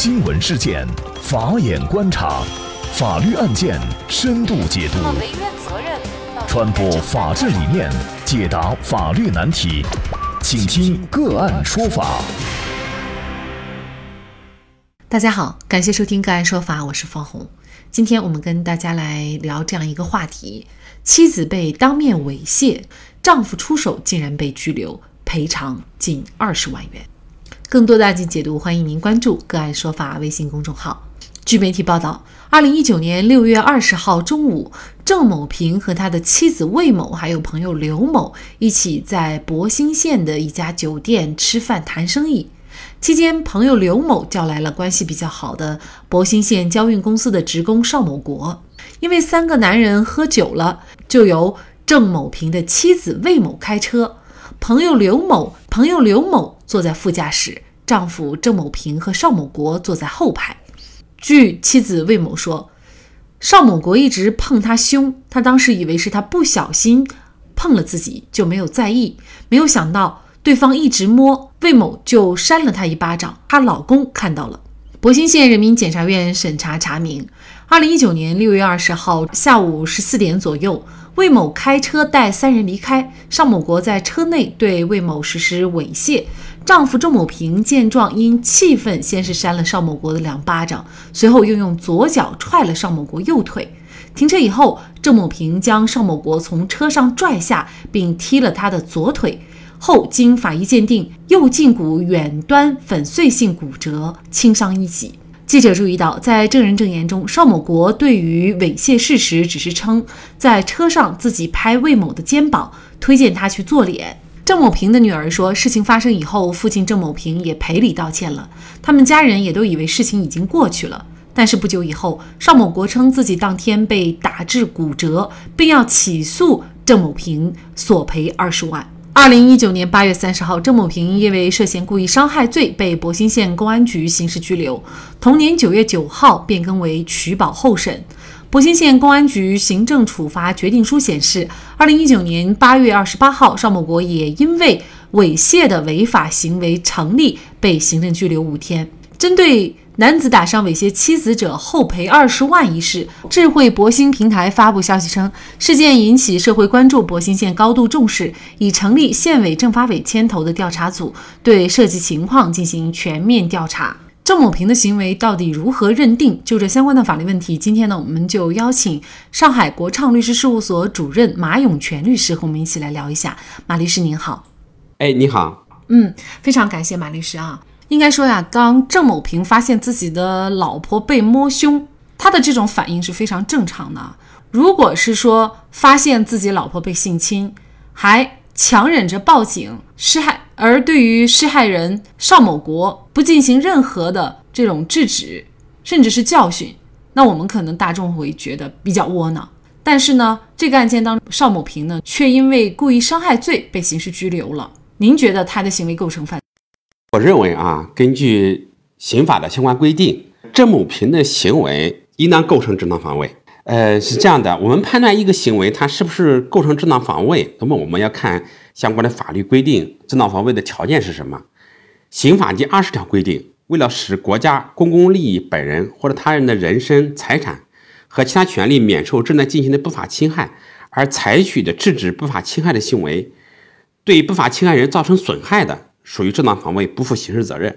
新闻事件，法眼观察，法律案件深度解读，传播法治理念，解答法律难题，请听个案说法。大家好，感谢收听个案说法，我是方红。今天我们跟大家来聊这样一个话题：妻子被当面猥亵，丈夫出手竟然被拘留，赔偿近二十万元。更多的案件解读，欢迎您关注“个案说法”微信公众号。据媒体报道，二零一九年六月二十号中午，郑某平和他的妻子魏某还有朋友刘某一起在博兴县的一家酒店吃饭谈生意。期间，朋友刘某叫来了关系比较好的博兴县交运公司的职工邵某国。因为三个男人喝酒了，就由郑某平的妻子魏某开车。朋友刘某，朋友刘某坐在副驾驶，丈夫郑某平和邵某国坐在后排。据妻子魏某说，邵某国一直碰她胸，她当时以为是他不小心碰了自己，就没有在意。没有想到对方一直摸，魏某就扇了她一巴掌。她老公看到了。博兴县人民检察院审查查明，二零一九年六月二十号下午十四点左右。魏某开车带三人离开，邵某国在车内对魏某实施猥亵。丈夫郑某平见状，因气愤，先是扇了邵某国的两巴掌，随后又用左脚踹了邵某国右腿。停车以后，郑某平将邵某国从车上拽下，并踢了他的左腿。后经法医鉴定，右胫骨远端粉碎性骨折，轻伤一级。记者注意到，在证人证言中，邵某国对于猥亵事实只是称在车上自己拍魏某的肩膀，推荐他去做脸。郑某平的女儿说，事情发生以后，父亲郑某平也赔礼道歉了，他们家人也都以为事情已经过去了。但是不久以后，邵某国称自己当天被打致骨折，并要起诉郑某平索赔二十万。二零一九年八月三十号，郑某平因为涉嫌故意伤害罪被博兴县公安局刑事拘留。同年九月九号变更为取保候审。博兴县公安局行政处罚决定书显示，二零一九年八月二十八号，邵某国也因为猥亵的违法行为成立，被行政拘留五天。针对男子打伤猥亵妻子者后赔二十万一事，智慧博兴平台发布消息称，事件引起社会关注，博兴县高度重视，已成立县委政法委牵头的调查组，对涉及情况进行全面调查。郑某平的行为到底如何认定？就这相关的法律问题，今天呢，我们就邀请上海国畅律师事务所主任马永全律师和我们一起来聊一下。马律师您好，哎，你好，嗯，非常感谢马律师啊。应该说呀，当郑某平发现自己的老婆被摸胸，他的这种反应是非常正常的。如果是说发现自己老婆被性侵，还强忍着报警施害，而对于施害人邵某国不进行任何的这种制止，甚至是教训，那我们可能大众会觉得比较窝囊。但是呢，这个案件当中，邵某平呢却因为故意伤害罪被刑事拘留了。您觉得他的行为构成犯？我认为啊，根据刑法的相关规定，郑某平的行为应当构成正当防卫。呃，是这样的，我们判断一个行为它是不是构成正当防卫，那么我们要看相关的法律规定，正当防卫的条件是什么？刑法第二十条规定，为了使国家公共利益本人或者他人的人身、财产和其他权利免受正在进行的不法侵害，而采取的制止不法侵害的行为，对不法侵害人造成损害的。属于正当防卫，不负刑事责任；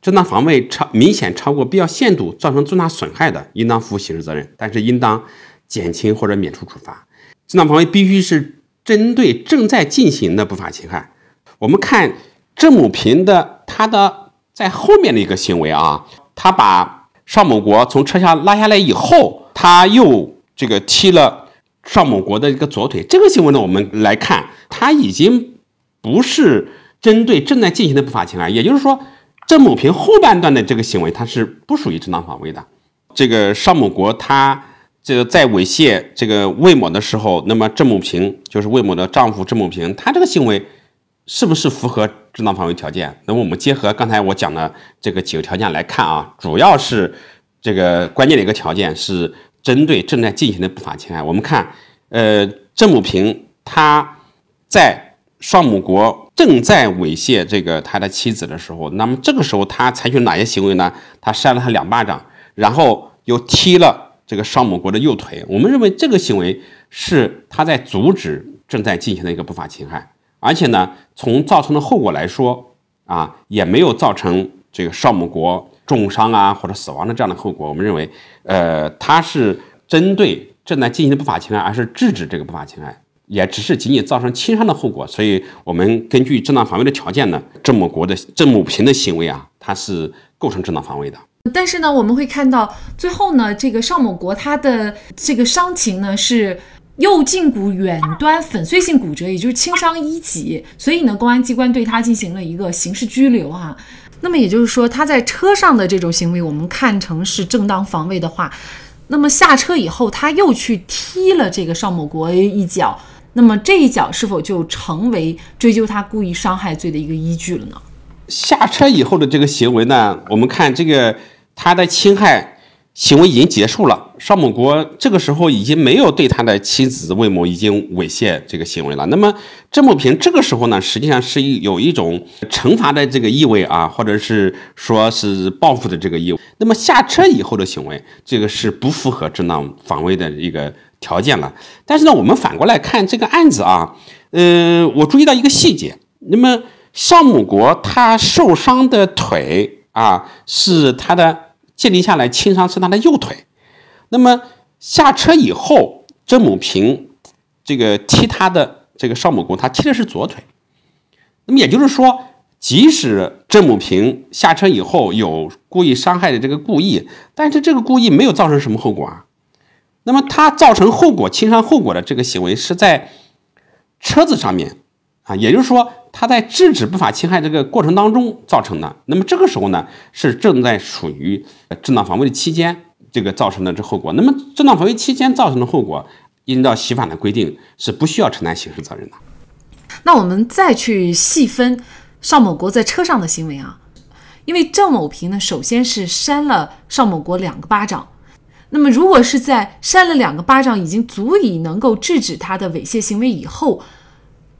正当防卫超明显超过必要限度，造成重大损害的，应当负刑事责任，但是应当减轻或者免除处罚。正当防卫必须是针对正在进行的不法侵害。我们看郑某平的他的在后面的一个行为啊，他把邵某国从车下拉下来以后，他又这个踢了邵某国的一个左腿。这个行为呢，我们来看，他已经不是。针对正在进行的不法侵害，也就是说，郑某平后半段的这个行为，他是不属于正当防卫的。这个邵某国他这个在猥亵这个魏某的时候，那么郑某平就是魏某的丈夫郑某平，他这个行为是不是符合正当防卫条件？那么我们结合刚才我讲的这个几个条件来看啊，主要是这个关键的一个条件是针对正在进行的不法侵害。我们看，呃，郑某平他在邵某国。正在猥亵这个他的妻子的时候，那么这个时候他采取哪些行为呢？他扇了他两巴掌，然后又踢了这个邵某国的右腿。我们认为这个行为是他在阻止正在进行的一个不法侵害，而且呢，从造成的后果来说啊，也没有造成这个邵某国重伤啊或者死亡的这样的后果。我们认为，呃，他是针对正在进行的不法侵害，而是制止这个不法侵害。也只是仅仅造成轻伤的后果，所以我们根据正当防卫的条件呢，郑某国的郑某平的行为啊，他是构成正当防卫的。但是呢，我们会看到最后呢，这个邵某国他的这个伤情呢是右胫骨远端粉碎性骨折，也就是轻伤一级，所以呢，公安机关对他进行了一个刑事拘留哈。那么也就是说，他在车上的这种行为，我们看成是正当防卫的话，那么下车以后他又去踢了这个邵某国一脚。那么这一脚是否就成为追究他故意伤害罪的一个依据了呢？下车以后的这个行为呢，我们看这个他的侵害行为已经结束了，邵某国这个时候已经没有对他的妻子魏某已经猥亵这个行为了。那么郑某平这个时候呢，实际上是有一种惩罚的这个意味啊，或者是说是报复的这个意味。那么下车以后的行为，这个是不符合正当防卫的一个。条件了，但是呢，我们反过来看这个案子啊，呃，我注意到一个细节，那么邵某国他受伤的腿啊，是他的鉴定下来轻伤是他的右腿，那么下车以后，郑某平这个踢他的这个邵某国，他踢的是左腿，那么也就是说，即使郑某平下车以后有故意伤害的这个故意，但是这个故意没有造成什么后果啊。那么他造成后果轻伤后果的这个行为是在车子上面啊，也就是说他在制止不法侵害这个过程当中造成的。那么这个时候呢，是正在处于正当防卫的期间，这个造成的这后果。那么正当防卫期间造成的后果，依照刑法的规定是不需要承担刑事责任的。那我们再去细分邵某国在车上的行为啊，因为郑某平呢，首先是扇了邵某国两个巴掌。那么，如果是在扇了两个巴掌已经足以能够制止他的猥亵行为以后，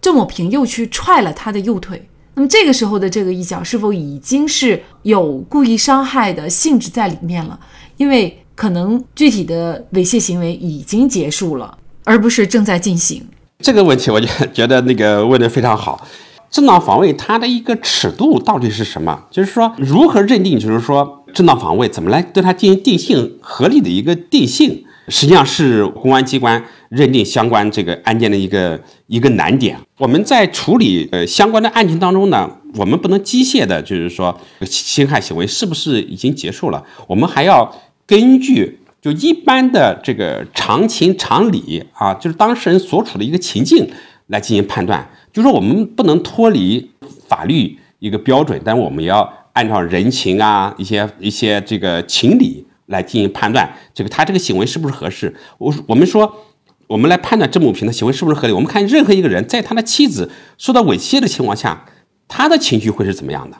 郑某平又去踹了他的右腿，那么这个时候的这个一脚是否已经是有故意伤害的性质在里面了？因为可能具体的猥亵行为已经结束了，而不是正在进行。这个问题，我就觉得那个问的非常好。正当防卫它的一个尺度到底是什么？就是说，如何认定？就是说。正当防卫怎么来对它进行定性合理的一个定性，实际上是公安机关认定相关这个案件的一个一个难点。我们在处理呃相关的案情当中呢，我们不能机械的，就是说侵害行为是不是已经结束了，我们还要根据就一般的这个常情常理啊，就是当事人所处的一个情境来进行判断。就是说我们不能脱离法律一个标准，但我们要。按照人情啊，一些一些这个情理来进行判断，这个他这个行为是不是合适？我我们说，我们来判断郑某平的行为是不是合理。我们看任何一个人在他的妻子受到猥亵的情况下，他的情绪会是怎么样的？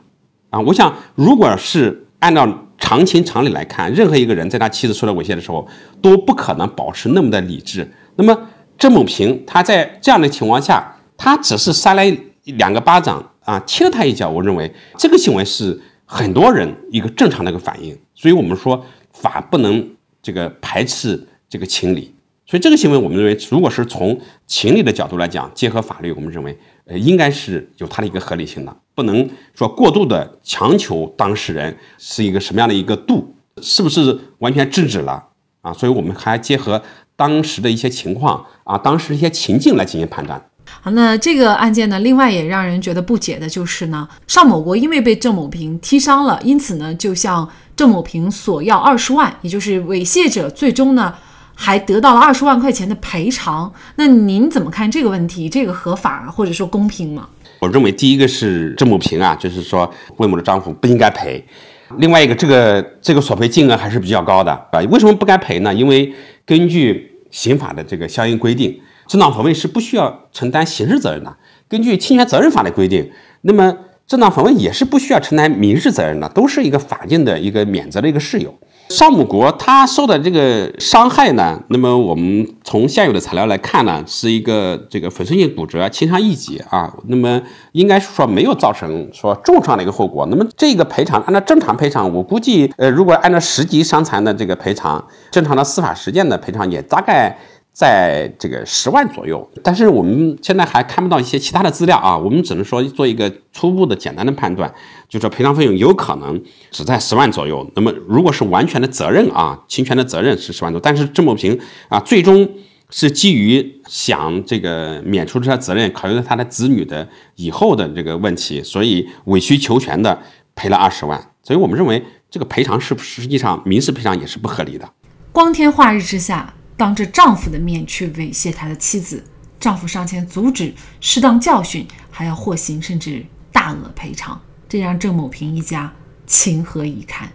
啊，我想，如果是按照常情常理来看，任何一个人在他妻子受到猥亵的时候，都不可能保持那么的理智。那么郑某平他在这样的情况下，他只是扇了两个巴掌。啊，踢了他一脚，我认为这个行为是很多人一个正常的一个反应，所以我们说法不能这个排斥这个情理，所以这个行为我们认为，如果是从情理的角度来讲，结合法律，我们认为呃应该是有它的一个合理性的，不能说过度的强求当事人是一个什么样的一个度，是不是完全制止了啊？所以我们还结合当时的一些情况啊，当时一些情境来进行判断。好，那这个案件呢，另外也让人觉得不解的就是呢，尚某国因为被郑某平踢伤了，因此呢，就向郑某平索要二十万，也就是猥亵者最终呢，还得到了二十万块钱的赔偿。那您怎么看这个问题？这个合法或者说公平吗？我认为第一个是郑某平啊，就是说魏某的丈夫不应该赔。另外一个，这个这个索赔金额还是比较高的啊。为什么不该赔呢？因为根据刑法的这个相应规定。正当防卫是不需要承担刑事责任的。根据侵权责任法的规定，那么正当防卫也是不需要承担民事责任的，都是一个法定的一个免责的一个事由。尚母国他受的这个伤害呢，那么我们从现有的材料来看呢，是一个这个粉碎性骨折、轻伤一级啊，那么应该是说没有造成说重伤的一个后果。那么这个赔偿按照正常赔偿，我估计，呃，如果按照十级伤残的这个赔偿，正常的司法实践的赔偿也大概。在这个十万左右，但是我们现在还看不到一些其他的资料啊，我们只能说做一个初步的简单的判断，就说赔偿费用有可能只在十万左右。那么如果是完全的责任啊，侵权的责任是十万多，但是郑某平啊，最终是基于想这个免除这些责任，考虑到他的子女的以后的这个问题，所以委曲求全的赔了二十万。所以我们认为这个赔偿是实际上民事赔偿也是不合理的。光天化日之下。当着丈夫的面去猥亵他的妻子，丈夫上前阻止，适当教训，还要获刑，甚至大额赔偿，这让郑某平一家情何以堪？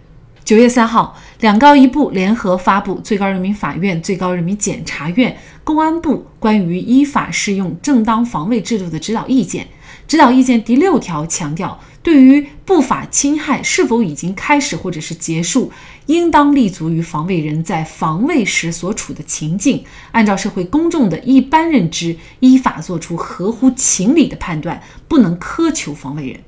九月三号，两高一部联合发布最高人民法院、最高人民检察院、公安部关于依法适用正当防卫制度的指导意见。指导意见第六条强调。对于不法侵害是否已经开始或者是结束，应当立足于防卫人在防卫时所处的情境，按照社会公众的一般认知，依法作出合乎情理的判断，不能苛求防卫人。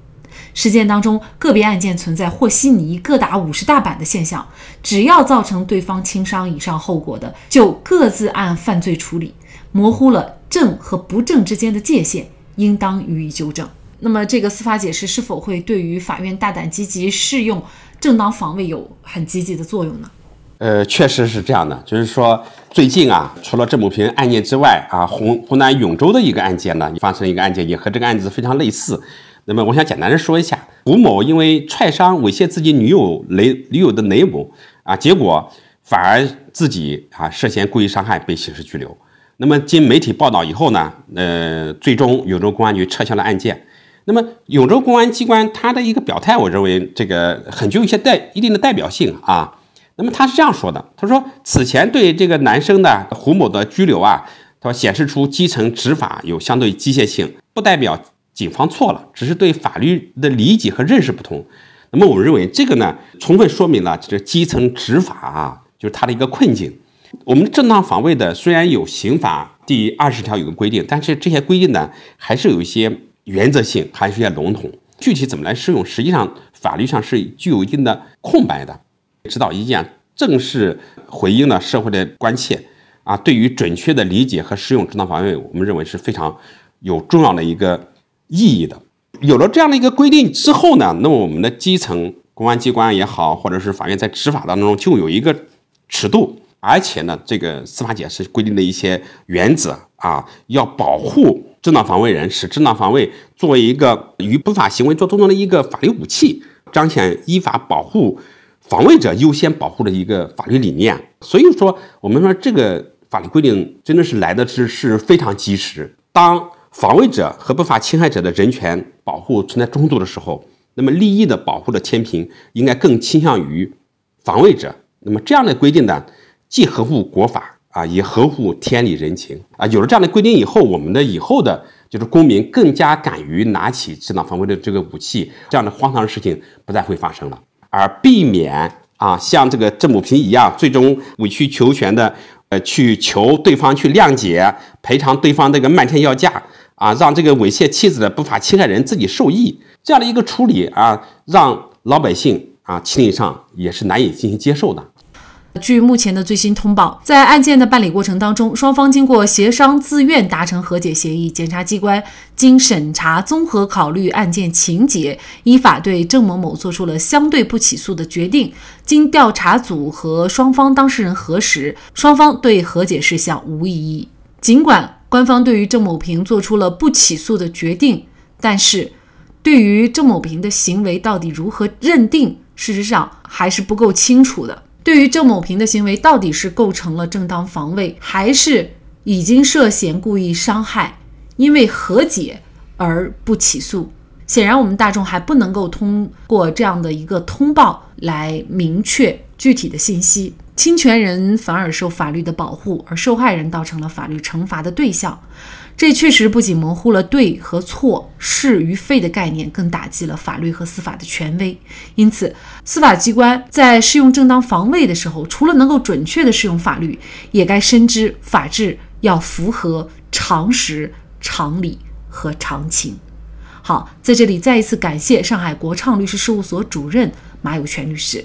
实践当中，个别案件存在和稀泥、各打五十大板的现象，只要造成对方轻伤以上后果的，就各自按犯罪处理，模糊了正和不正之间的界限，应当予以纠正。那么，这个司法解释是否会对于法院大胆积极适用正当防卫有很积极的作用呢？呃，确实是这样的。就是说，最近啊，除了郑某平案件之外啊，湖湖南永州的一个案件呢，发生一个案件，也和这个案子非常类似。那么，我想简单的说一下，吴某因为踹伤、猥亵自己女友雷女友的雷某啊，结果反而自己啊涉嫌故意伤害被刑事拘留。那么，经媒体报道以后呢，呃，最终永州公安局撤销了案件。那么永州公安机关他的一个表态，我认为这个很具有一些代一定的代表性啊。那么他是这样说的，他说此前对这个男生的胡某的拘留啊，他说显示出基层执法有相对机械性，不代表警方错了，只是对法律的理解和认识不同。那么我们认为这个呢，充分说明了这基层执法啊，就是他的一个困境。我们正当防卫的虽然有刑法第二十条有个规定，但是这些规定呢，还是有一些。原则性还是有点笼统，具体怎么来适用，实际上法律上是具有一定的空白的。指导意见正是回应了社会的关切啊，对于准确的理解和适用正当防卫，我们认为是非常有重要的一个意义的。有了这样的一个规定之后呢，那么我们的基层公安机关也好，或者是法院在执法当中就有一个尺度，而且呢，这个司法解释规定的一些原则啊，要保护。正当防卫人使正当防卫作为一个与不法行为做斗争的一个法律武器，彰显依法保护防卫者优先保护的一个法律理念。所以说，我们说这个法律规定真的是来的是是非常及时。当防卫者和不法侵害者的人权保护存在冲突的时候，那么利益的保护的天平应该更倾向于防卫者。那么这样的规定呢，既合乎国法。啊，也合乎天理人情啊！有了这样的规定以后，我们的以后的就是公民更加敢于拿起正当防卫的这个武器，这样的荒唐的事情不再会发生了，而避免啊像这个郑某平一样，最终委曲求全的呃去求对方去谅解赔偿对方这个漫天要价啊，让这个猥亵妻子的不法侵害人自己受益，这样的一个处理啊，让老百姓啊心理上也是难以进行接受的。据目前的最新通报，在案件的办理过程当中，双方经过协商自愿达成和解协议。检察机关经审查、综合考虑案件情节，依法对郑某某作出了相对不起诉的决定。经调查组和双方当事人核实，双方对和解事项无异议。尽管官方对于郑某平做出了不起诉的决定，但是对于郑某平的行为到底如何认定，事实上还是不够清楚的。对于郑某平的行为，到底是构成了正当防卫，还是已经涉嫌故意伤害？因为和解而不起诉，显然我们大众还不能够通过这样的一个通报来明确具体的信息。侵权人反而受法律的保护，而受害人倒成了法律惩罚的对象。这确实不仅模糊了对和错、是与非的概念，更打击了法律和司法的权威。因此，司法机关在适用正当防卫的时候，除了能够准确的适用法律，也该深知法治要符合常识、常理和常情。好，在这里再一次感谢上海国畅律师事务所主任马有全律师。